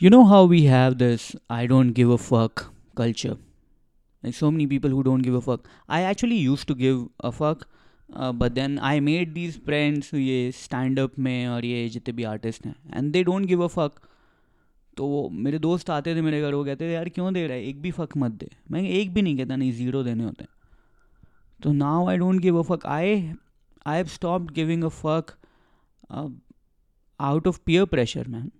You know how we have this I don't give a fuck culture? Like so many people who don't give a fuck. I actually used to give a fuck, uh, but then I made these friends ये stand up में और ये जितने भी artist हैं and they don't give a fuck तो वो मेरे दोस्त आते थे मेरे घर वो कहते थे यार क्यों दे रहा है एक भी फक मत दे मैं एक भी नहीं कहता नहीं ज़ीरो देने होते हैं तो now I don't give a fuck I I have stop giving a fuck out of peer pressure man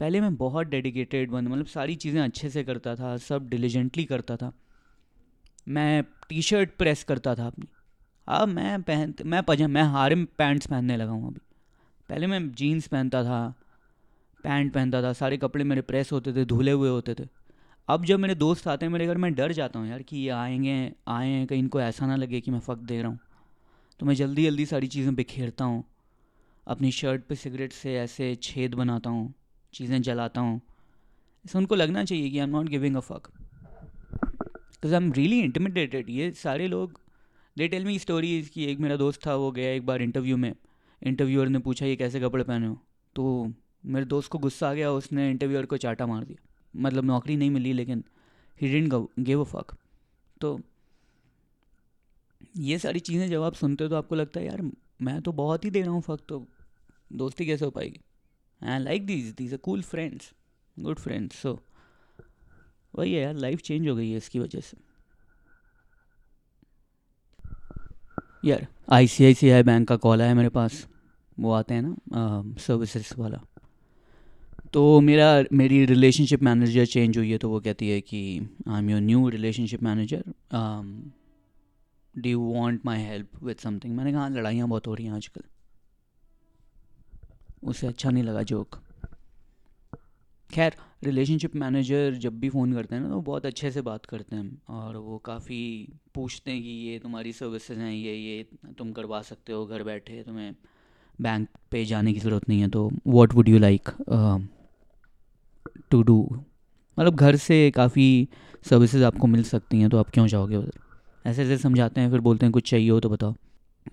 पहले मैं बहुत डेडिकेटेड बंद मतलब सारी चीज़ें अच्छे से करता था, सब डिलीजेंटली करता था। मैं टी शर्ट प्रेस करता था अपनी। अब मैं पहन, मैं पजा, मैं हारिम पैंट्स पहनने लगा हूँ अभी। पहले मैं जीन्स पहनता था पैंट पहनता था, सारे कपड़े मेरे प्रेस होते थे, धुले हुए होते थे। अब जब मेरे दोस्त आते हैं मेरे घर, मैं डर जाता हूँ, यार कि ये आएँगे, आए हैं, कहीं इनको ऐसा ना लगे कि मैं फ़क दे रहा हूँ। तो मैं जल्दी जल्दी सारी चीज़ें बिखेरता हूँ। अपनी शर्ट पे सिगरेट से ऐसे छेद बनाता हूँ। चीज़ें जलाता हूँ। ऐसा उनको लगना चाहिए कि I am not giving a fuck because I am really intimidated ये सारे लोग दे टेल मी स्टोरीज कि एक मेरा दोस्त था, वो गया एक बार इंटरव्यू में। इंटरव्यूअर ने पूछा, ये कैसे कपड़े पहने हो? तो मेरे दोस्त को गुस्सा आ गया, उसने इंटरव्यूअर को चाटा मार दिया। मतलब नौकरी नहीं मिली, लेकिन he didn't give a fuck तो ये सारी चीज़ें जब आप सुनते हो तो आपको लगता है, यार, मैं तो बहुत ही दे रहा हूँ फक तो दोस्ती कैसे हो पाएगी? I like these these a cool friends good friends so वही है यार लाइफ चेंज हो गई है इसकी वजह से। यार आई सी आई सी आई बैंक का कॉल आया मेरे पास। वो आते हैं ना सर्विसेज़ वाला। तो मेरा मेरी रिलेशनशिप मैनेजर चेंज हुई है तो वो कहती है कि I am your new relationship manager do you want my help with something मैंने कहा हाँ, लड़ाइयाँ बहुत हो रही हैं आजकल। उसे अच्छा नहीं लगा जोक खैर रिलेशनशिप मैनेजर जब भी फ़ोन करते हैं ना तो बहुत अच्छे से बात करते हैं और वो काफ़ी पूछते हैं कि ये तुम्हारी सर्विसेज़ हैं, ये ये तुम करवा सकते हो, घर बैठे तुम्हें बैंक पे जाने की ज़रूरत नहीं है तो what would you like to do मतलब घर से काफ़ी सर्विसेज़ आपको मिल सकती हैं तो आप क्यों जाओगे उधर? ऐसे ऐसे समझाते हैं, फिर बोलते हैं, कुछ चाहिए हो तो बताओ।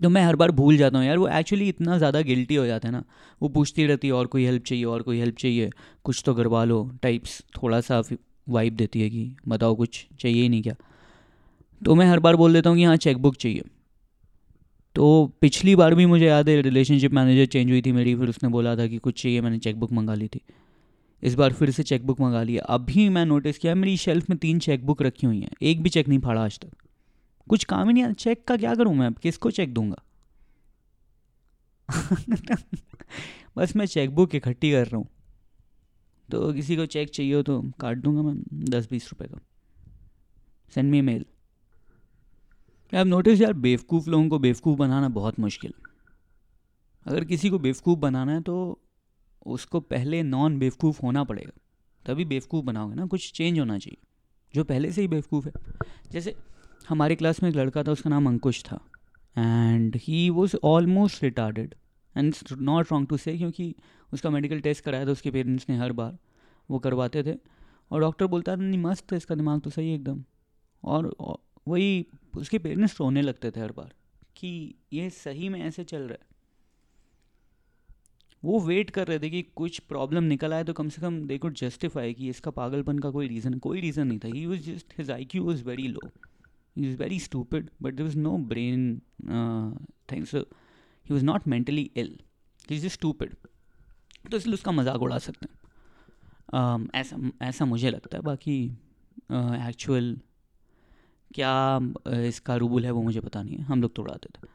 तो मैं हर बार भूल जाता हूँ यार, वो एक्चुअली इतना ज़्यादा गिल्टी हो जाता है ना। वो पूछती रहती है, और कोई हेल्प चाहिए, और कोई हेल्प चाहिए? कुछ तो करवा लो। टाइप्स थोड़ा सा वाइब देती है कि बताओ कुछ चाहिए ही नहीं क्या। तो मैं हर बार बोल देता हूँ कि हाँ चेकबुक चाहिए। तो पिछली बार भी मुझे याद है रिलेशनशिप मैनेजर चेंज हुई थी मेरी, फिर उसने बोला था कि कुछ चाहिए, मैंने चेकबुक मंगा ली थी। इस बार फिर से चेकबुक मंगा लिया। अभी मैं नोटिस किया, मेरी शेल्फ में तीन चेकबुक रखी हुई हैं। एक भी चेक नहीं फाड़ा आज तक। कुछ काम ही नहीं आता। चेक का क्या करूँ मैं? अब किसको चेक दूँगा? बस मैं चेकबुक इकट्ठी कर रहा हूँ। तो किसी को चेक चाहिए हो तो काट दूँगा मैं दस बीस रुपए का। सेंड मी मेल आप नोटिस यार, बेवकूफ़ लोगों को बेवकूफ़ बनाना बहुत मुश्किल। अगर किसी को बेवकूफ़ बनाना है तो उसको पहले नॉन बेवकूफ़ होना पड़ेगा। तभी बेवकूफ़ बनाओगे ना, कुछ चेंज होना चाहिए, जो पहले से ही बेवकूफ़ है। जैसे हमारे क्लास में एक लड़का था, उसका नाम अंकुश था। And he was almost retarded and not wrong to say क्योंकि उसका मेडिकल टेस्ट कराया था, उसके पेरेंट्स ने हर बार। वो करवाते थे। और डॉक्टर बोलता था, नहीं, मस्त है इसका दिमाग तो सही एकदम। और वही उसके पेरेंट्स रोने लगते थे हर बार कि ये सही में ऐसे चल रहा है। वो वेट कर रहे थे कि कुछ प्रॉब्लम निकल आए तो कम से कम दे कुड जस्टिफाई कि इसका पागलपन का कोई रीज़न कोई रीज़न नहीं था। He was just his I Q was very low he is very stupid but there was no brain things he was not mentally ill he is stupid तो इसलिए उसका मज़ाक उड़ा सकते हैं। Um, ऐसा ऐसा मुझे लगता है। बाकी एक्चुअल uh, क्या इसका रूल है वो मुझे पता नहीं है। हम लोग तो उड़ाते थे।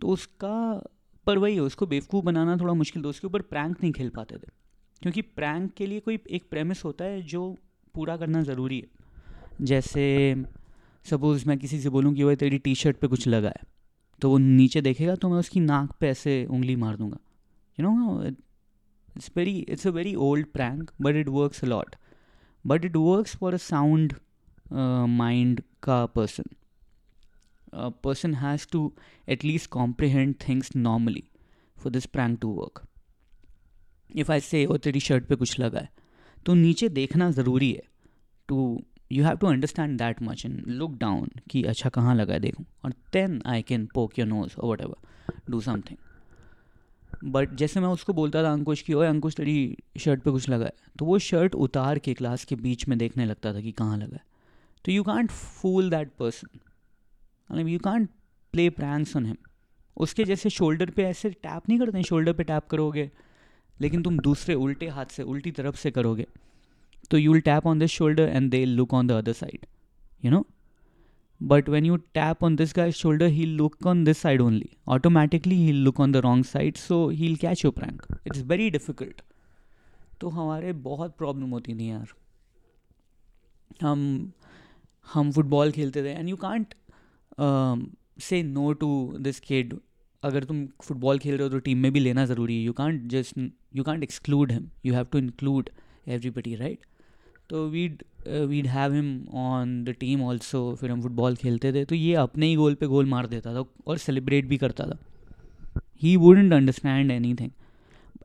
तो उसका पर वही है उसको बेवकूफ़ बनाना थोड़ा मुश्किल था। उसके ऊपर प्रैंक नहीं खेल पाते थे। क्योंकि प्रैंक के लिए कोई एक प्रेमिस होता है जो पूरा करना ज़रूरी है। जैसे सपोज़ मैं किसी से बोलूँ कि वह तेरी टी शर्ट पर कुछ लगा है तो वो नीचे देखेगा तो मैं उसकी नाक पे ऐसे उंगली मार दूँगा। You know it's very it's a very old prank but it works lot but it works for a sound mind का person has to at least comprehend things normally for this prank to work. If i say oh तेरी shirt पे कुछ लगा है तो नीचे देखना ज़रूरी है to you have to understand that much and look down कि अच्छा कहाँ लगा है, देखूँ। और then I can poke your nose और whatever do something but जैसे मैं उसको बोलता था अंकुश की, ओए अंकुश, तेरी शर्ट पे कुछ लगा है? तो वो शर्ट उतार के क्लास के बीच में देखने लगता था कि कहाँ लगा है। तो you can't fool that person मतलब you can't play pranks on him उसके जैसे शोल्डर पे ऐसे टैप नहीं करते शोल्डर पे टैप करोगे, लेकिन तुम दूसरे उल्टे हाथ से, उल्टी तरफ़ से करोगे। तो you will tap on this shoulder and they look on the other side you know but when you tap on this guy's shoulder, he'll look on this side only. Automatically, he'll look on the wrong side, so he'll catch your prank. It's very difficult. तो हमारे बहुत problem होती थी यार। हम हम football खेलते थे and you can't say no to this kid अगर तुम फुटबॉल खेल रहे हो तो टीम में भी लेना ज़रूरी है। You can't just you can't exclude him you have to include everybody right तो we'd we'd have him on the team also फिर हम फुटबॉल खेलते थे तो ये अपने ही गोल पे गोल मार देता था और सेलिब्रेट भी करता था। He wouldn't understand any thing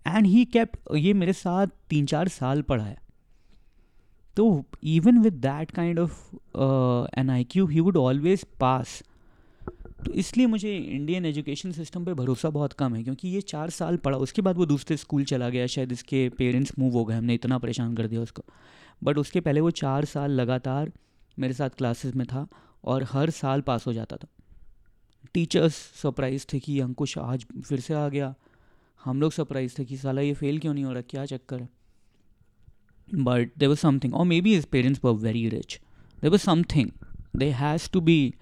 and he kept ये मेरे साथ तीन चार साल पढ़ा है। तो even with that kind of an I Q he would always pass तो इसलिए मुझे इंडियन एजुकेशन सिस्टम पे भरोसा बहुत कम है, क्योंकि ये चार साल पढ़ा, उसके बाद वो दूसरे स्कूल चला गया, शायद इसके पेरेंट्स मूव हो गए, हमने इतना परेशान कर दिया उसको। बट उसके पहले वो चार साल लगातार मेरे साथ क्लासेस में था और हर साल पास हो जाता था। टीचर्स सरप्राइज़ थे कि अंकुश आज फिर से आ गया। हम लोग सरप्राइज़ थे कि साला ये फेल क्यों नहीं हो रहा? क्या चक्कर है? बट देर वॉज़ समथिंग और maybe his parents were very rich there was something they has to be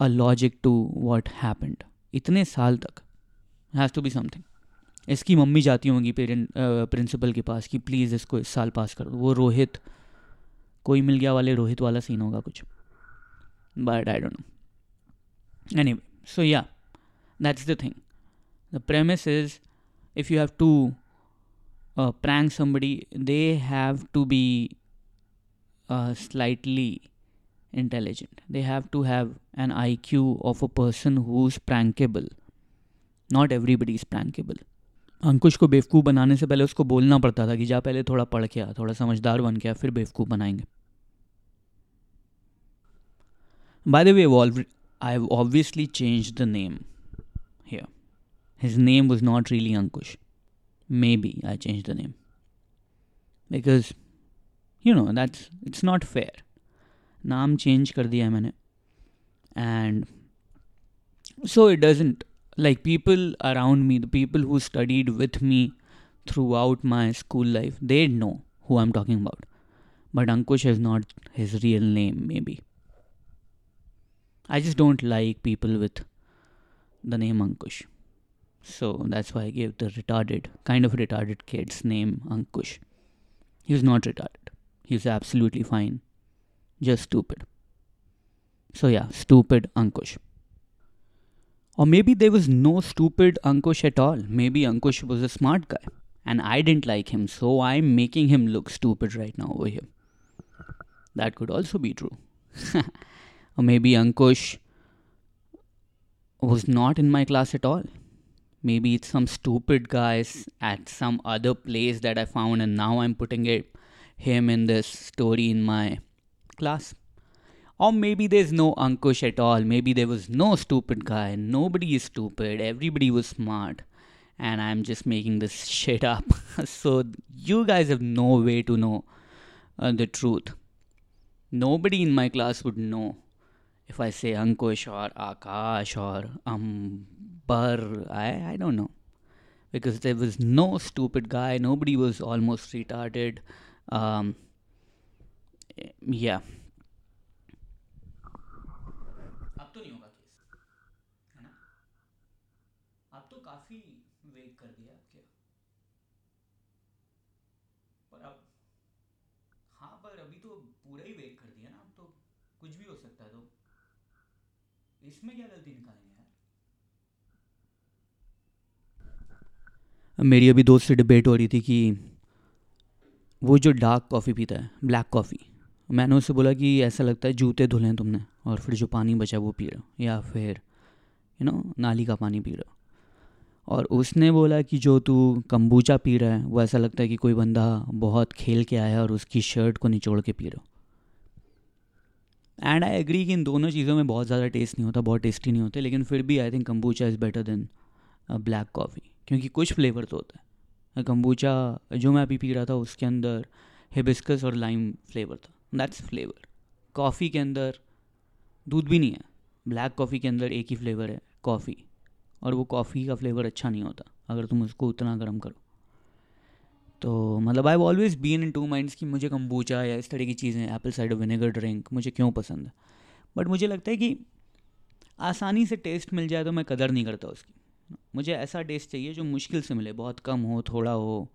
a logic to what happened इतने साल तक हैज़ टू बी समथिंग इसकी मम्मी जाती होंगी पेरेंट प्रिंसिपल के पास कि प्लीज़ इसको इस साल पास कर दो। वो रोहित, कोई मिल गया वाले रोहित वाला सीन होगा कुछ। But I don't know any so yeah that's the thing the premise is if you have to prank somebody they have to be slightly intelligent they have to have an I Q of a person who is prankable not everybody is prankable Ankush को बेवकूफ़ बनाने से पहले उसको बोलना पड़ता था कि जा पहले थोड़ा पढ़ के आ, थोड़ा समझदार बन के आ, फिर बेवकूफ़ बनाएँगे। By the way I obviously change the name here his name was not really Ankush maybe I change the name because you know that's it's not fair नाम चेंज कर दिया मैंने। And so it doesn't like people around me, the people who studied with me throughout my school life, they know who I'm talking about. But Ankush is not his real name, maybe. I just don't like people with the name Ankush. So that's why I gave the retarded, kind of retarded kid's name Ankush. He was not retarded. He was absolutely fine. Just stupid. So yeah, stupid Ankush. Or maybe there was no stupid Ankush at all. Maybe Ankush was a smart guy. And I didn't like him, so I'm making him look stupid right now over here. That could also be true. or maybe Ankush was not in my class at all. Maybe it's some stupid guys at some other place that I found, and now I'm putting it him in this story in my class. Or maybe there's no Ankush at all. Maybe there was no stupid guy. Nobody is stupid. Everybody was smart. And I'm just making this shit up. so you guys have no way to know uh, the truth. Nobody in my class would know if I say Ankush or Akash or Ambar. I, I don't know. Because there was no stupid guy. Nobody was almost retarded. Um, yeah. इसमें क्या गलती निकालेंगे यार मेरी अभी दोस्त से debate हो रही थी कि वो जो डार्क कॉफ़ी पीता है ब्लैक कॉफ़ी मैंने उससे बोला कि ऐसा लगता है जूते धुले हैं तुमने और फिर जो पानी बचा वो पी रहे हो या फिर यू नो नाली का पानी पी रहे हो। और उसने बोला कि जो तू कम्बूचा पी रहा है, वो ऐसा लगता है कि कोई बंदा बहुत खेल के आया है और उसकी शर्ट को निचोड़ के पी रहा हो। एंड आई एग्री कि इन दोनों चीज़ों में बहुत ज़्यादा टेस्ट नहीं होता, बहुत टेस्टी नहीं होते, लेकिन फिर भी I think kombucha is better than black coffee क्योंकि कुछ फ्लेवर तो होता है। कम्बूचा जो मैं अभी पी रहा था, उसके अंदर हिबिस्कस और लाइम फ्लेवर था। दैट्स फ्लेवर कॉफ़ी के अंदर दूध भी नहीं है। ब्लैक कॉफ़ी के अंदर एक ही फ्लेवर है कॉफ़ी और वो कॉफ़ी का फ्लेवर अच्छा नहीं होता, अगर तुम उसको उतना गर्म करो। तो मतलब I always been in two minds कि मुझे कम्बूचा या इस तरह की चीज़ें एप्पल साइडर विनेगर ड्रिंक मुझे क्यों पसंद बट मुझे लगता है कि आसानी से टेस्ट मिल जाए तो मैं कदर नहीं करता उसकी। मुझे ऐसा टेस्ट चाहिए जो मुश्किल से मिले बहुत कम हो थोड़ा हो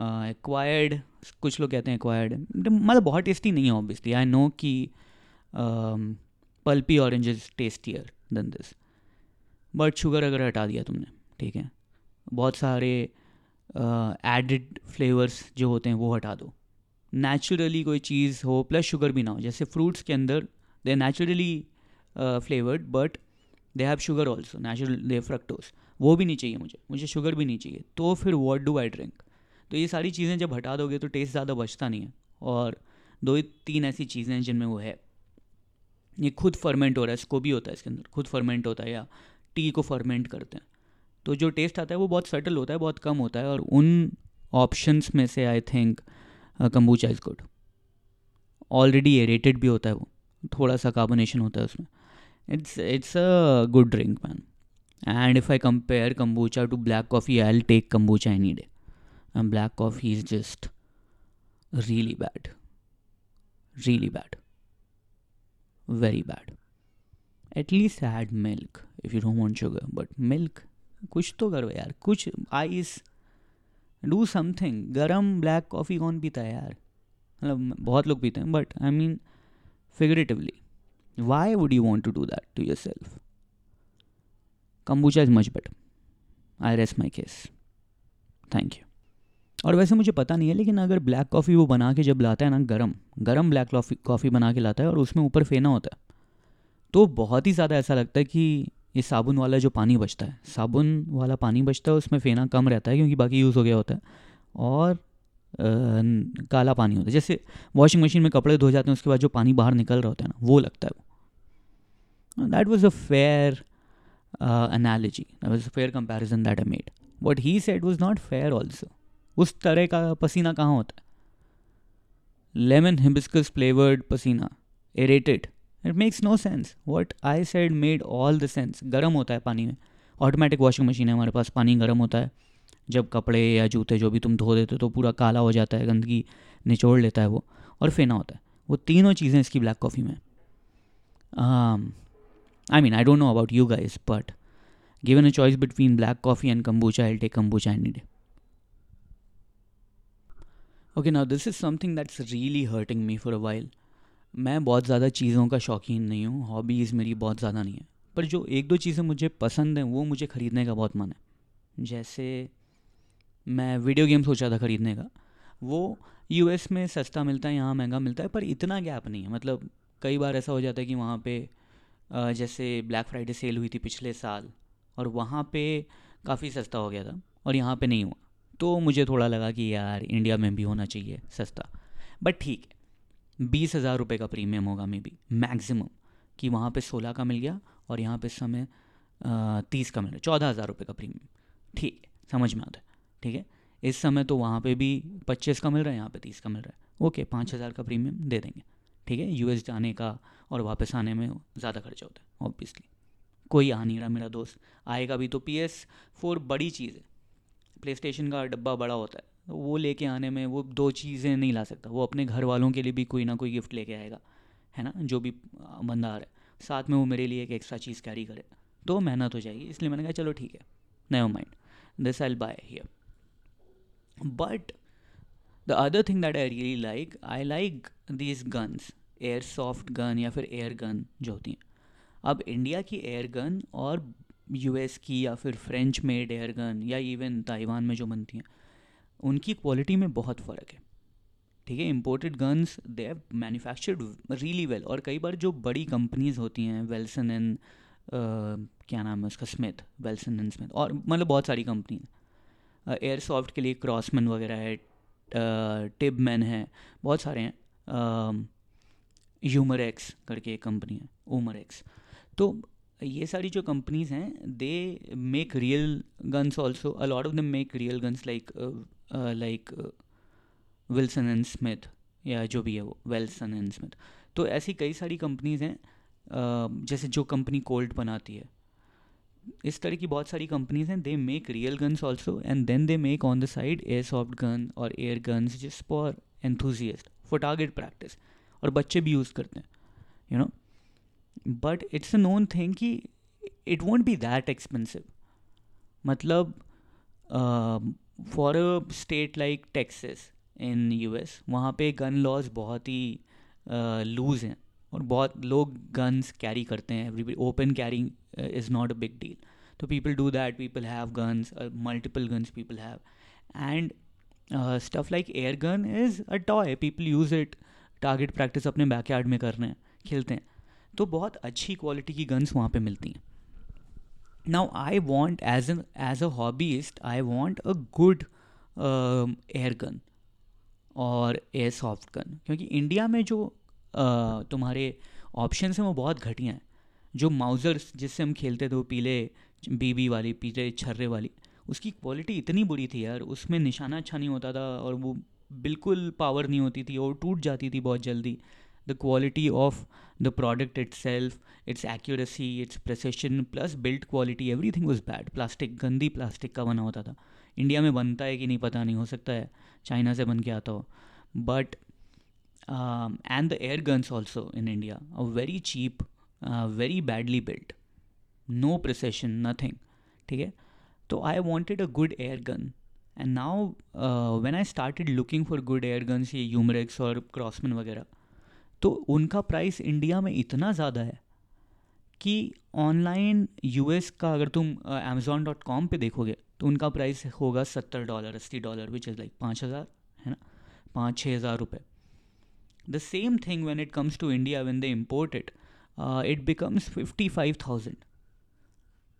एक्वायर्ड uh, कुछ लोग कहते हैं एक्वायर्ड मतलब बहुत टेस्टी नहीं है ऑब्वियसली आई नो कि pulpy orange is tastier than this but sugar अगर हटा दिया तुमने ठीक है? बहुत सारे एडिड फ्लेवर्स जो होते हैं वो हटा दो। नेचुरली कोई चीज़ हो प्लस शुगर भी ना हो। जैसे फ्रूट्स के अंदर they naturally flavoured but they have sugar also natural they fructose वो भी नहीं चाहिए मुझे मुझे शुगर भी नहीं चाहिए। तो फिर वॉट डू आई ड्रिंक तो ये सारी चीज़ें जब हटा दोगे तो टेस्ट ज़्यादा बचता नहीं है। और दो ही तीन ऐसी चीज़ें हैं जिनमें वो है। ये खुद फर्मेंट हो रहा है इसको भी होता है इसके अंदर, खुद फर्मेंट होता है या टी को फर्मेंट करते हैं। तो जो टेस्ट आता है वो बहुत सटल होता है बहुत कम होता है और उन ऑप्शंस में से I think kombucha is good already aerated भी होता है वो। थोड़ा सा कार्बोनेशन होता है उसमें। It's it's a good drink man and if I compare kombucha to black coffee I'll take kombucha any day and black coffee is just really bad really bad bad. At least add milk if you don't want sugar. But milk, कुछ तो करो यार, कुछ ice do something गरम black coffee कौन पीता है यार? मतलब बहुत लोग पीते हैं but I mean figuratively why would you want to do that to yourself Kombucha is much better. I rest my case thank you और वैसे मुझे पता नहीं है, लेकिन अगर ब्लैक कॉफ़ी वो बना के जब लाता है ना गरम गरम ब्लैक कॉफ़ी बना के लाता है और उसमें ऊपर फेना होता है तो बहुत ही ज़्यादा ऐसा लगता है कि ये साबुन वाला जो पानी बचता है साबुन वाला पानी बचता है उसमें फेना कम रहता है क्योंकि बाकी यूज़ हो गया होता है। और आ, काला पानी होता है। जैसे वॉशिंग मशीन में कपड़े धो जाते हैं उसके बाद जो पानी बाहर निकल रहा होता है ना वो लगता है वो। That was a fair analogy that was a fair comparison that I made what he said was not fair also उस तरह का पसीना कहाँ होता है? लेमन हिबिस्कस फ्लेवर्ड पसीना aerated it makes no sense what I said made all the sense गर्म होता है पानी में। ऑटोमेटिक वॉशिंग मशीन है हमारे पास। पानी गर्म होता है। जब कपड़े या जूते जो भी तुम धो देते हो तो पूरा काला हो जाता है। गंदगी निचोड़ लेता है वो। और फेना होता है। वो तीनों चीज़ें इसकी ब्लैक कॉफ़ी में। I mean I don't know about you guys but given a choice between black coffee and kombucha I take kombucha any day okay ना this is something that's really hurting me for a while मैं बहुत ज़्यादा चीज़ों का शौकीन नहीं हूँ hobbies मेरी बहुत ज़्यादा नहीं है। पर जो एक दो चीज़ें मुझे पसंद हैं, वो मुझे ख़रीदने का बहुत मन है। जैसे मैं वीडियो गेम सोचा था ख़रीदने का। वो यूएस में सस्ता मिलता है, यहाँ महँगा मिलता है, पर इतना गैप नहीं है। मतलब कई बार ऐसा हो जाता है कि वहाँ पे जैसे ब्लैक फ्राइडे सेल हुई थी पिछले साल, और वहाँ पे काफ़ी सस्ता हो गया था, और यहाँ पे नहीं हुआ। तो मुझे थोड़ा लगा कि यार इंडिया में भी होना चाहिए सस्ता। बट ठीक है। बीस हज़ार रुपये का प्रीमियम होगा मे बी, मैक्सिमम, कि वहाँ पे सोलह का मिल गया और यहाँ पे समय तीस का मिल है चौदह हज़ार रुपये का प्रीमियम। ठीक है समझ में आता है? ठीक है? इस समय तो वहाँ पे भी पच्चीस का मिल रहा है, यहाँ पे तीस का मिल रहा है। ओके, पाँच हज़ार का प्रीमियम दे देंगे। ठीक है? यूएस जाने का और वापस आने में ज़्यादा खर्चा होता है ऑब्वियसली कोई आ नहीं रहा मेरा दोस्त। आएगा भी तो पी एस फोर बड़ी चीज़ है। प्ले स्टेशन का डब्बा बड़ा होता है। वो लेके आने में, वो दो चीज़ें नहीं ला सकता। वो अपने घर वालों के लिए भी कोई ना कोई गिफ्ट लेके आएगा, है ना? जो भी बंदा आ रहा है। साथ में वो मेरे लिए एक एक्स्ट्रा चीज़ कैरी करे। तो मेहनत हो जाएगी। इसलिए मैंने कहा, चलो ठीक है never mind this I buy here but the other thing that I really like I like these guns airsoft gun या फिर एयर गन जो होती हैं। अब इंडिया की एयर गन और यूएस की या फिर फ्रेंच मेड एयर गन या इवन ताइवान में जो बनती हैं उनकी क्वालिटी में बहुत फ़र्क है। ठीक है imported guns they have manufactured really well और कई बार जो बड़ी कंपनीज़ होती हैं वेल्सन एंड क्या नाम है उसका स्मिथ वेल्सन एंड स्मिथ और मतलब बहुत सारी कंपनी हैं। एयर सॉफ्ट के लिए क्रॉसमैन वगैरह है टिबमैन है, बहुत सारे हैं। यूमर एक्स करके एक कंपनी है ओमर एक्स तो ये सारी जो कंपनीज़ हैं they make real guns also a lot of them make real guns like like Wilson and Smith या जो भी है वो वेल्सन एंड स्मिथ तो ऐसी कई सारी कंपनीज़ हैं uh, जैसे जो कंपनी कोल्ड बनाती है. इस तरह की बहुत सारी कंपनीज़ हैं they make real guns also and then they make on the side airsoft gun और एयर गन्स जिस for enthusiast for target practice और बच्चे भी यूज़ करते हैं you you know but it's a known thing कि it won't be that expensive मतलब for a state like Texas in U S वहाँ पे गन लॉज बहुत ही लूज हैं और बहुत लोग गन्स कैरी करते हैं. Every open carrying is not a big deal तो people do that people have guns multiple guns people have and stuff like air gun is a toy people use it target practice अपने backyard में कर रहे हैं, खेलते हैं. तो बहुत अच्छी क्वालिटी की गन्स वहाँ पे मिलती हैं। Now I want as an as a hobbyist I want a good air gun और एयर सॉफ्ट गन क्योंकि इंडिया में जो uh, तुम्हारे ऑप्शन हैं वो बहुत घटिया हैं। जो माउज़र्स जिससे हम खेलते थे वो पीले बीबी वाली पीले छर्रे वाली उसकी क्वालिटी इतनी बुरी थी यार उसमें निशाना अच्छा नहीं होता था और वो बिल्कुल पावर नहीं होती थी और टूट जाती थी बहुत जल्दी। Of the product itself its accuracy its precision plus build quality everything was bad plastic गंदी प्लास्टिक का बना होता था। इंडिया में बनता है कि नहीं पता नहीं, हो सकता है। चाइना से बन के आता हो। But and the air guns also in India very cheap very badly built no precision nothing ठीक है? तो I wanted a good air gun and now when I started looking for good air guns ये Umarex और क्रॉसमैन वगैरह तो उनका price India में इतना ज़्यादा है कि ऑनलाइन यूएस का अगर तुम अमेज़ोन डॉट कॉम पर देखोगे तो उनका प्राइस होगा सत्तर डॉलर अस्सी डॉलर विच इज़ लाइक पाँच हज़ार, है ना? पाँच छः हज़ार रुपये the same thing when it comes to India when they import it it becomes fifty five thousand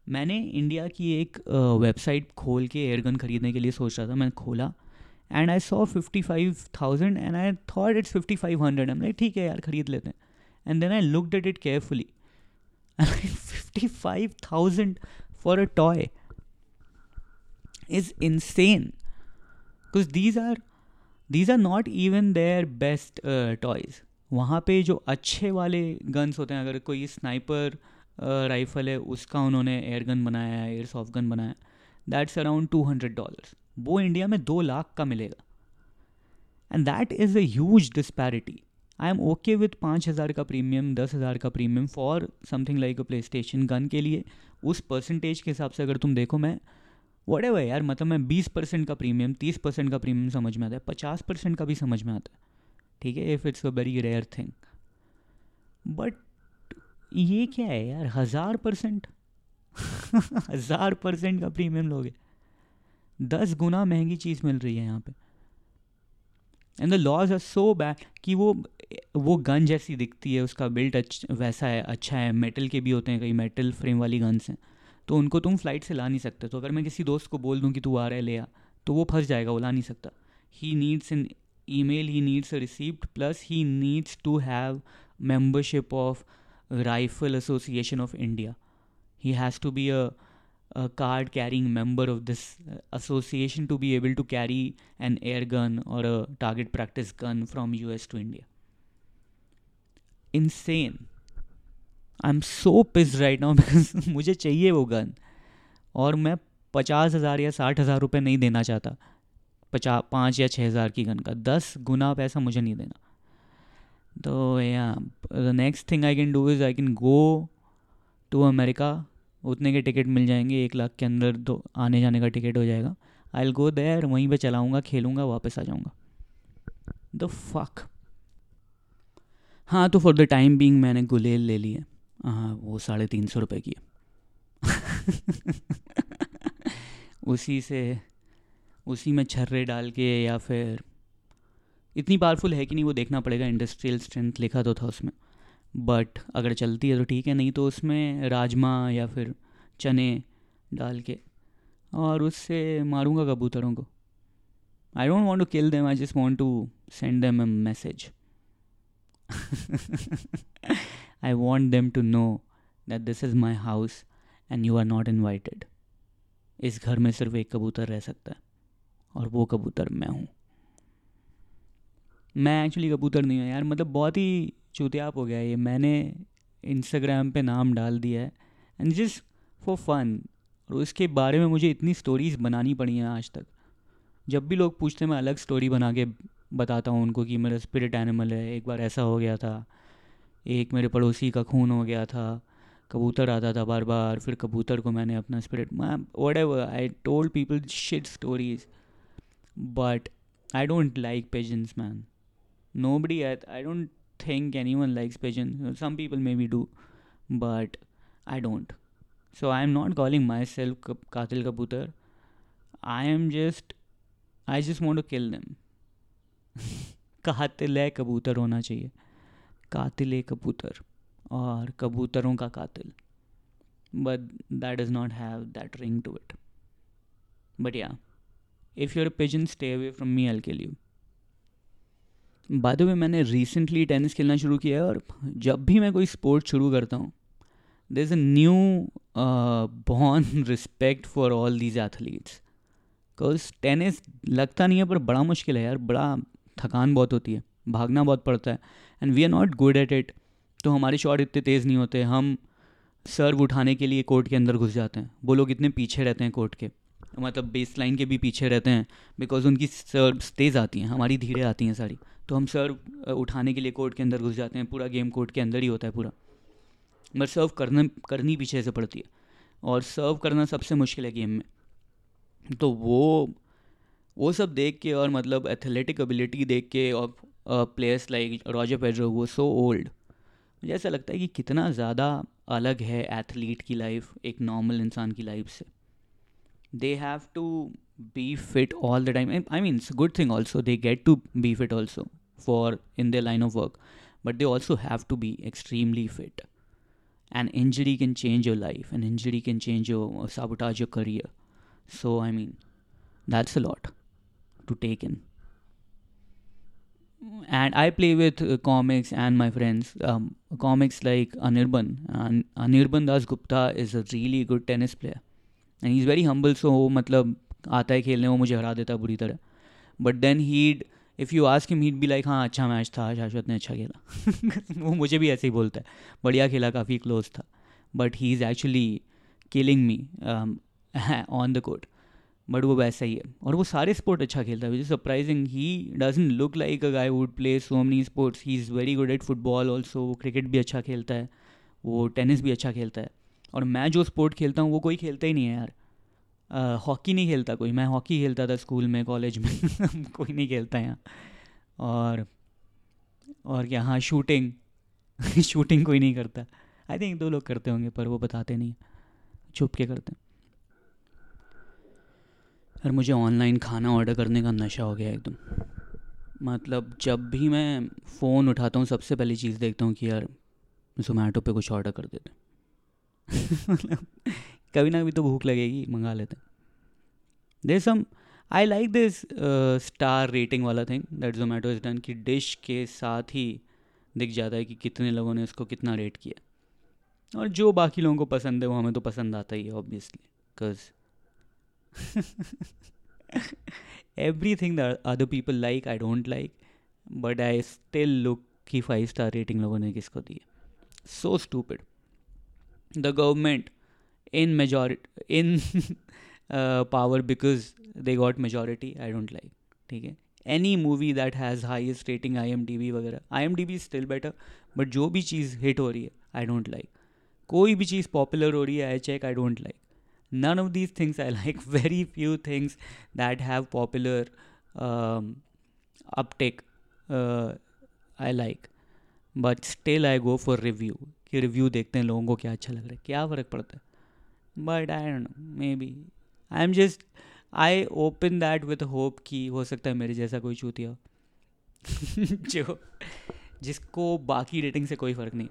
मैंने इंडिया की एक वेबसाइट खोल के एयरगन ख़रीदने के लिए सोच रहा था, मैंने खोला and I saw fifty five thousand and I thought it's fifty five hundred am like ठीक है यार, ख़रीद लेते हैं. And then I looked at it carefully fifty five thousand for a toy is insane because these are these are not even their best toys वहाँ पे जो अच्छे वाले गन्स होते हैं, अगर कोई स्नाइपर राइफ़ल है, उसका उन्होंने एयर गन बनाया है एयर सॉफ्ट गन बनाया that's around two hundred dollars वो इंडिया में दो लाख का मिलेगा। And that is a huge disparity I am okay with पाँच हज़ार का प्रीमियम दस हज़ार का premium for something like a PlayStation gun के लिए। उस परसेंटेज के हिसाब से अगर तुम देखो मैं वट एवर यार मतलब मैं बीस परसेंट का प्रीमियम तीस परसेंट का प्रीमियम समझ में आता है, पचास परसेंट का भी समझ में आता है। ठीक है if it's a very rare thing but ये क्या है यार, हज़ार परसेंट? हज़ार परसेंट का प्रीमियम लोगे। दस गुना महँगी चीज़ मिल रही है यहाँ पे। And the laws are so bad कि वो वो गन जैसी दिखती है उसका बिल्ट अच्छा वैसा है अच्छा है मेटल के भी होते हैं कई मेटल फ्रेम वाली गन्स हैं। तो उनको तुम फ़्लाइट से ला नहीं सकते। तो अगर मैं किसी दोस्त को बोल दूँ कि तू आ रहा है ले आ तो वो फंस जाएगा वो ला नहीं सकता। He needs an email he needs a receipt plus he needs to have membership of Rifle Association of India. He has to be a, a card carrying member of this uh, association to be able to carry an air gun or a target practice gun from US to India. Insane. I'm so pissed right now because मुझे चाहिए वो gun और मैं पचास हज़ार या साठ हज़ार रुपये नहीं देना चाहता पचास पाँच या छः हज़ार की गन का दस गुना पैसा मुझे नहीं देना तो या the next thing I can do is I can go to America उतने के टिकट मिल जाएँगे, एक लाख के अंदर दो, आने जाने का टिकट हो जाएगा। आई एल गो देर वहीं पे चलाऊँगा, खेलूँगा, वापस आ जाऊँगा। द फक हाँ तो फॉर द टाइम बींग मैंने गुलेल ले ली है। हाँ वो साढ़े तीन सौ रुपये की है। उसी से, उसी में छर्रे डाल के या फिर, इतनी पावरफुल है कि नहीं वो देखना पड़ेगा इंडस्ट्रियल स्ट्रेंथ लिखा तो था उसमें। बट अगर चलती है तो ठीक है, नहीं तो उसमें राजमा या फिर चने डाल के। और उससे मारूँगा कबूतरों को। I don't want to kill them I just want to send them a message I want them to know that this is my house and you are not invited इस घर में सिर्फ़ एक कबूतर रह सकता है और वो कबूतर मैं हूँ। मैं एक्चुअली कबूतर नहीं हूँ यार मतलब बहुत ही चुतियाप हो गया ये। मैंने इंस्टाग्राम पे नाम डाल दिया है। एंड जस्ट फॉर फन और उसके बारे में मुझे इतनी स्टोरीज़ बनानी पड़ी हैं आज तक। जब भी लोग पूछते हैं, मैं अलग स्टोरी बना के बताता हूँ उनको कि मेरा स्पिरिट एनिमल है। एक बार ऐसा हो गया था। एक मेरे पड़ोसी का खून हो गया था। कबूतर आता था बार बार फिर कबूतर को मैंने अपना spirit whatever I told people shit stories but I don't like pigeons man nobody I don't one likes pigeons some people maybe do but I don't so I am not calling myself कातिल कबूतर I am just I just want kill them कातिल कबूतर होना चाहिए। कातिल कबूतर और कबूतरों का कातिल। But that does not have that ring to it but yeah if your pigeon stay away from me I'll kill you बाद में मैंने रिसेंटली टेनिस खेलना शुरू किया है और जब भी मैं कोई स्पोर्ट शुरू करता हूँ there is a newborn respect for all these athletes because tennis लगता नहीं है, पर बड़ा मुश्किल है यार। बड़ा थकान बहुत होती है, भागना बहुत पड़ता है। And we are not good at it तो हमारे शॉट इतने तेज़ नहीं होते। हम सर्व उठाने के लिए कोर्ट के अंदर घुस जाते हैं। वो लोग इतने पीछे रहते हैं कोर्ट के। मतलब बेस लाइन के भी पीछे रहते हैं। बिकॉज़ उनकी सर्व्स तेज़ आती हैं, हमारी धीरे आती हैं सारी। तो हम सर्व उठाने के लिए कोर्ट के अंदर घुस जाते हैं। पूरा गेम कोर्ट के अंदर ही होता है पूरा। मगर सर्व करना, करनी पीछे से पड़ती है। और सर्व करना सबसे मुश्किल है गेम में। तो वो वो सब देख के और मतलब एथलेटिक एबिलिटी देख के और प्लेयर्स लाइक रॉजर पेड्रो वो सो ओल्ड मुझे ऐसा लगता है कि कितना ज़्यादा अलग है एथलीट की लाइफ एक नॉर्मल इंसान की लाइफ से। They have to be fit all the time I means good thing also they get to be fit also For in their line of work but they also have to be extremely fit an injury can change your life an injury can change your uh, sabotage your career so i mean that's a lot to take in and I play with uh, comics and my friends. Um, comics like Anirban. And Anirban Das Gupta is a really good tennis player. And he's very humble, so मतलब आता है खेलने वो मुझे हरा देता है बुरी तरह but then heed if you ask him he'd be like हाँ अच्छा मैच था, शाश्वत ने अच्छा खेला. वो मुझे भी ऐसे ही बोलता है। बढ़िया खेला, काफ़ी क्लोज था। But he is actually killing me on the court but वो वैसा ही है। और वो सारे स्पोर्ट अच्छा खेलता है। Which is surprising he doesn't look like a guy would play so many sports he is very good at football also वो क्रिकेट भी अच्छा खेलता है। वो टेनिस भी अच्छा खेलता है। और मैं जो स्पोर्ट खेलता हूँ, वो कोई खेलता ही नहीं है यार। हॉकी नहीं खेलता कोई। मैं हॉकी खेलता था स्कूल में, कॉलेज में। कोई नहीं खेलता यहाँ। और और क्या हाँ शूटिंग। शूटिंग कोई नहीं करता। आई थिंक दो लोग करते होंगे, पर वो बताते नहीं छुप के करते हैं। यार मुझे ऑनलाइन खाना ऑर्डर करने का नशा हो गया एकदम। मतलब जब भी मैं फ़ोन उठाता हूँ, सबसे पहली चीज़ देखता हूँ कि यार जोमेटो पे कुछ ऑर्डर कर देते मतलब कभी ना कभी तो भूख लगेगी, मंगा लेते दे सम I like this star rating वाला thing that Zomato is done कि डिश के साथ ही दिख जाता है कि कितने लोगों ने उसको कितना रेट किया। और जो बाकी लोगों को पसंद है वो हमें तो पसंद आता ही है obviously because everything that other people like I don't like but I still look कि फाइव स्टार रेटिंग लोगों ने किसको दी है। So stupid the government in majority in power because they got majority I don't like ठीक है any movie that has highest rating I M D B वगैरह I M D B still better but जो भी चीज़ hit हो रही है आई don't like कोई भी चीज़ पॉपुलर हो रही है I check I don't like none of these things i like. Very few things that have popular um, uptake uh, i like. But still I go for review कि review देखते हैं लोगों को क्या अच्छा लग रहा है क्या फ़र्क पड़ता है? But I don't know maybe I am just I open that with hope कि हो सकता है मेरे जैसा कोई चूतिया जो, जिसको बाकी रेटिंग से कोई फ़र्क नहीं।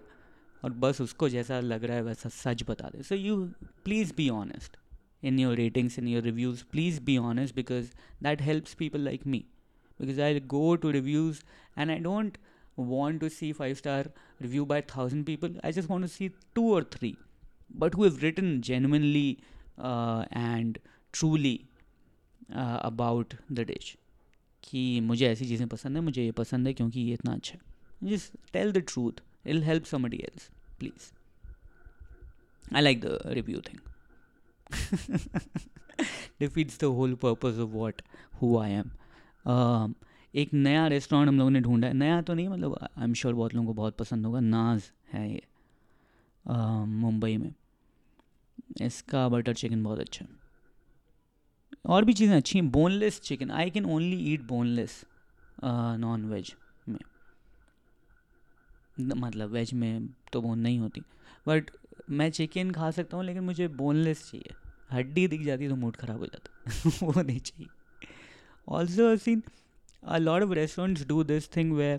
और बस उसको जैसा लग रहा है वैसा सच बता दे। So you please be honest in your ratings in your reviews please be honest because that helps people like me because I go to reviews and I don't want to see five star review by thousand people. I just want to see two or three. But who have written genuinely uh, and truly about the dish कि मुझे ऐसी चीज़ें पसंद है मुझे ये पसंद है क्योंकि ये इतना अच्छा है। Just tell the truth I'll help somebody else please I like the review thing defeats the whole purpose of what who I am एक नया रेस्टोरेंट हम लोगों ने ढूंढा है। नया तो नहीं मतलब आई एम श्योर बहुत लोगों को बहुत पसंद होगा। नाज है ये। मुंबई में। इसका बटर चिकन बहुत अच्छा है। और भी चीज़ें अच्छी हैं boneless chicken I can only eat boneless non veg में। मतलब वेज में तो बोन नहीं होती। बट मैं चिकन खा सकता हूँ, लेकिन मुझे बोनलेस चाहिए। हड्डी दिख जाती तो मूड ख़राब हो जाता वो नहीं चाहिए। Also seen a lot of restaurants do this thing way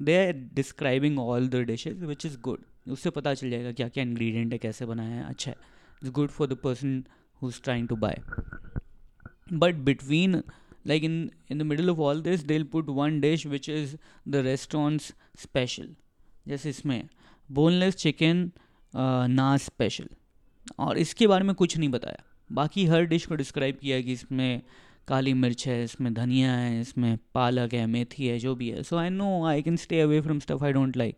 they are describing all the dishes which is good उससे पता चल जाएगा क्या क्या इन्ग्रीडियंट है, कैसे बनाया है। अच्छा है। It's good for the person who is trying to buy but between like in in the middle of all this, they'll put one dish which is the restaurant's special. जैसे इसमें बोनलेस चिकन ना special और इसके बारे में कुछ नहीं बताया। बाकी हर डिश को डिस्क्राइब किया कि इसमें काली मिर्च है, इसमें धनिया है, इसमें पालक है, मेथी है, जो भी है। So I know I can stay away from stuff I don't like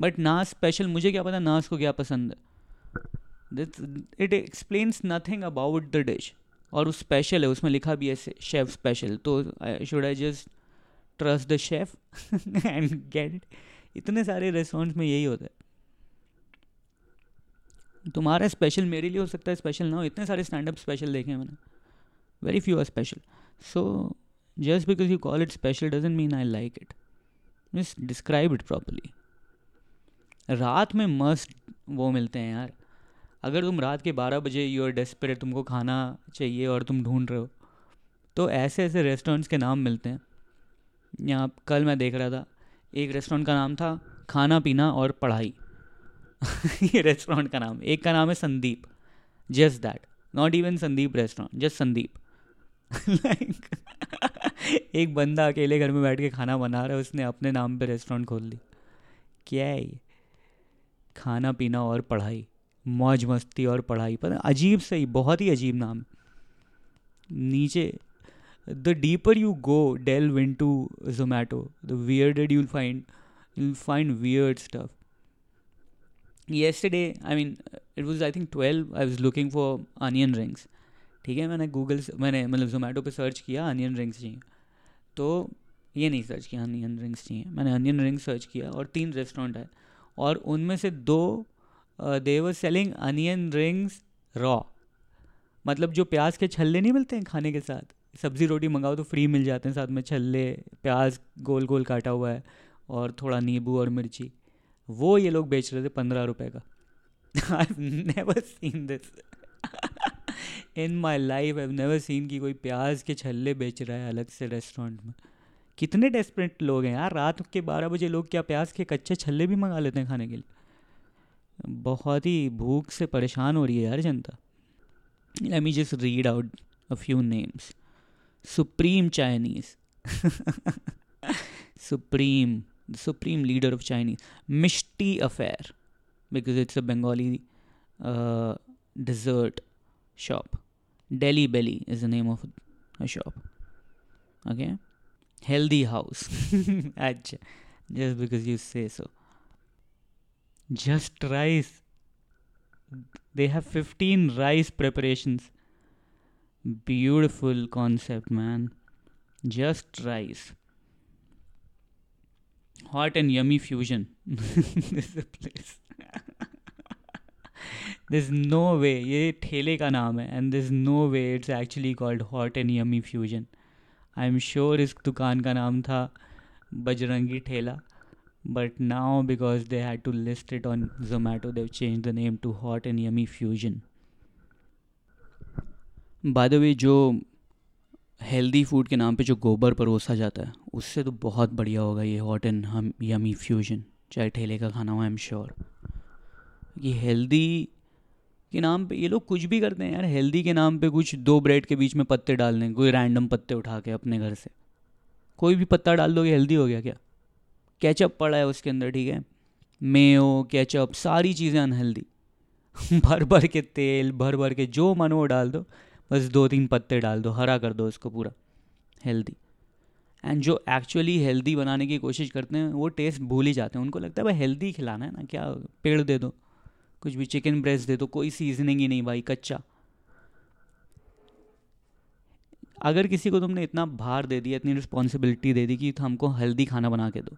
but नास स्पेशल मुझे क्या पता नास को क्या पसंद है। It explains nothing about the dish और वो स्पेशल है, उसमें लिखा भी है शेफ स्पेशल तो should I just trust the chef and get it इतने सारे रेस्टोरेंट्स में यही होता है। तुम्हारा स्पेशल मेरे लिए हो सकता है स्पेशल ना हो। इतने सारे स्टैंड अप स्पेशल देखे हैं मैंने। Very few are special so just because you call it special doesn't mean I like it means describe it properly रात में मस्त वो मिलते हैं यार। अगर तुम रात के बारह बजे यू आर डेस्परेट तुमको खाना चाहिए और तुम ढूंढ रहे हो तो ऐसे ऐसे रेस्टोरेंट्स के नाम मिलते हैं। यहाँ कल मैं देख रहा था, एक रेस्टोरेंट का नाम था खाना पीना और पढ़ाई। ये रेस्टोरेंट का नाम, एक का नाम है Sandeep. Just that not even Sandeep restaurant just Sandeep. Like एक बंदा अकेले घर में बैठ के खाना बना रहा है, उसने अपने नाम पे रेस्टोरेंट खोल ली क्या है ये? खाना पीना और पढ़ाई, मौज मस्ती और पढ़ाई, पर अजीब सही बहुत ही अजीब नाम। नीचे, the deeper you go delve in to Zomato, the weirder you'll find you'll find weird stuff. Yesterday I mean it was I think twelve I was looking for onion rings ठीक है, मैंने गूगल मैंने मतलब जोमेटो पे search किया onion rings चाहिए। तो ये नहीं सर्च किया अनियन रिंग्स चाहिए। मैंने अनियन रिंग्स सर्च किया और तीन रेस्टोरेंट है और उनमें से दो they were selling onion rings raw मतलब जो प्याज के छल्ले नहीं मिलते हैं खाने के साथ? सब्ज़ी रोटी मंगाओ तो फ्री मिल जाते हैं साथ में छल्ले, प्याज गोल गोल काटा हुआ है और थोड़ा नींबू और मिर्ची। वो ये लोग बेच रहे थे पंद्रह रुपए का। I never seen this in my life I never seen कि कोई प्याज के छल्ले बेच रहा है अलग से रेस्टोरेंट में। कितने डेस्परेट लोग हैं यार। रात के बारह बजे लोग क्या प्याज के कच्चे छल्ले भी मंगा लेते हैं खाने के लिए? बहुत ही भूख से परेशान हो रही है यार जनता। Let me just read out a few names supreme Chinese supreme supreme leader of Chinese Mishti affair because it's a Bengali dessert shop Daily Belly is the name of a shop okay healthy house अच्छा just because you say so just rice they have 15 rice preparations beautiful concept man just rice hot and yummy fusion this is a place there's no way ये ठेले का नाम है and there's no way it's actually called hot and yummy fusion I am sure इस दुकान का नाम था Bajrangi Thela but now because they had to list it on Zomato they've change the name to hot and yummy fusion बाद जो healthy food के नाम पे जो गोबर परोसा जाता है, उससे तो बहुत बढ़िया होगा ये हॉट एंड हम यमी फ्यूजन चाहे ठेले का खाना हो आई एम श्योर ये हेल्दी के नाम पे, ये लोग कुछ भी करते हैं यार हेल्दी के नाम पे कुछ दो ब्रेड के बीच में पत्ते डाल दें, कोई रैंडम पत्ते उठा के अपने घर से। कोई भी पत्ता डाल दोगे हेल्दी हो गया क्या? कैचअप पड़ा है उसके अंदर, ठीक है? मेयो कैचअप सारी चीज़ें अनहेल्दी भर भर के तेल, भर भर के जो मन वो डाल दो, बस दो तीन पत्ते डाल दो, हरा कर दो उसको पूरा हेल्दी एंड जो एक्चुअली हेल्दी बनाने की कोशिश करते हैं, वो टेस्ट भूल ही जाते हैं। उनको लगता है, भाई हेल्दी खिलाना है ना, क्या पेड़ दे दो। कुछ भी चिकन ब्रेस्ट दे दो, कोई सीजनिंग ही नहीं भाई, कच्चा। अगर किसी को तुमने इतना भार दे दिया, इतनी रिस्पॉन्सिबिलिटी दे दी कि हमको हेल्दी खाना बना के दो।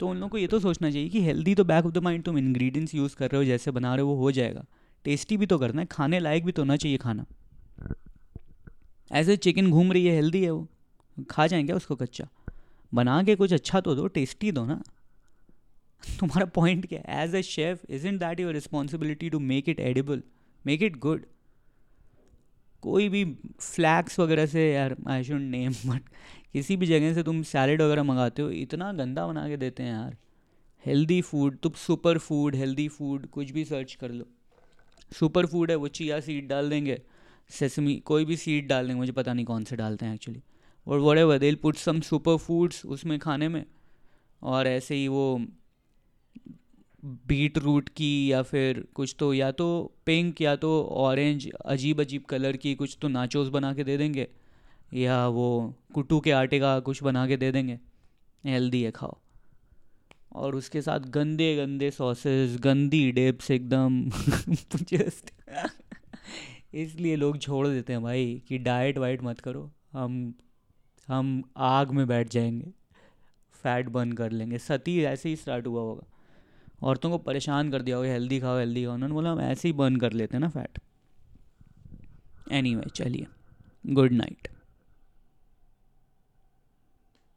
तो उन लोगों को ये तो सोचना चाहिए कि हेल्दी तो बैक ऑफ़ द माइंड तुम इंग्रेडिएंट्स यूज़ कर रहे हो, जैसे बना रहे हो, वो हो जाएगा। टेस्टी भी तो करना है, खाने लायक भी तो होना चाहिए खाना। ऐसे चिकन घूम रही है हेल्दी है वो। खा जाएँगे उसको कच्चा? बना के कुछ अच्छा तो दो टेस्टी दो ना। तुम्हारा पॉइंट क्या है? As a chef is in that your responsibility to make it edible make it good कोई भी फ्लैक्स वगैरह से यार आई शुड नेम बट किसी भी जगह से तुम सैलड वगैरह मंगाते हो, इतना गंदा बना के देते हैं यार। हेल्दी फ़ूड तुम सुपर फ़ूड हेल्दी फ़ूड कुछ भी सर्च कर लो। सुपर फ़ूड है, वो चिया सीड डाल देंगे। सेसमी कोई भी सीड डाल देंगे, मुझे पता नहीं कौन से डालते हैं एक्चुअली और whatever they'll put some super foods उसमें खाने में। और ऐसे ही वो बीट रूट की या फिर कुछ तो या तो पिंक, या तो ऑरेंज अजीब अजीब कलर की कुछ तो नाचोस बना के दे देंगे, या वो कुट्टू के आटे का कुछ बना के दे देंगे। हेल्दी है, खाओ। और उसके साथ गंदे गंदे सॉसेस गंदी डेप्स एकदम। जस्ट इसलिए लोग छोड़ देते हैं भाई कि डाइट वाइट मत करो। हम हम आग में बैठ जाएँगे। फैट बर्न कर लेंगे। सती ऐसे ही स्टार्ट हुआ होगा। औरतों को परेशान कर दिया होगा हेल्दी खाओ हेल्दी खाओ। उन्होंने बोला हम ऐसे ही बर्न कर लेते हैं ना फैट एनी anyway, चलिए। Good night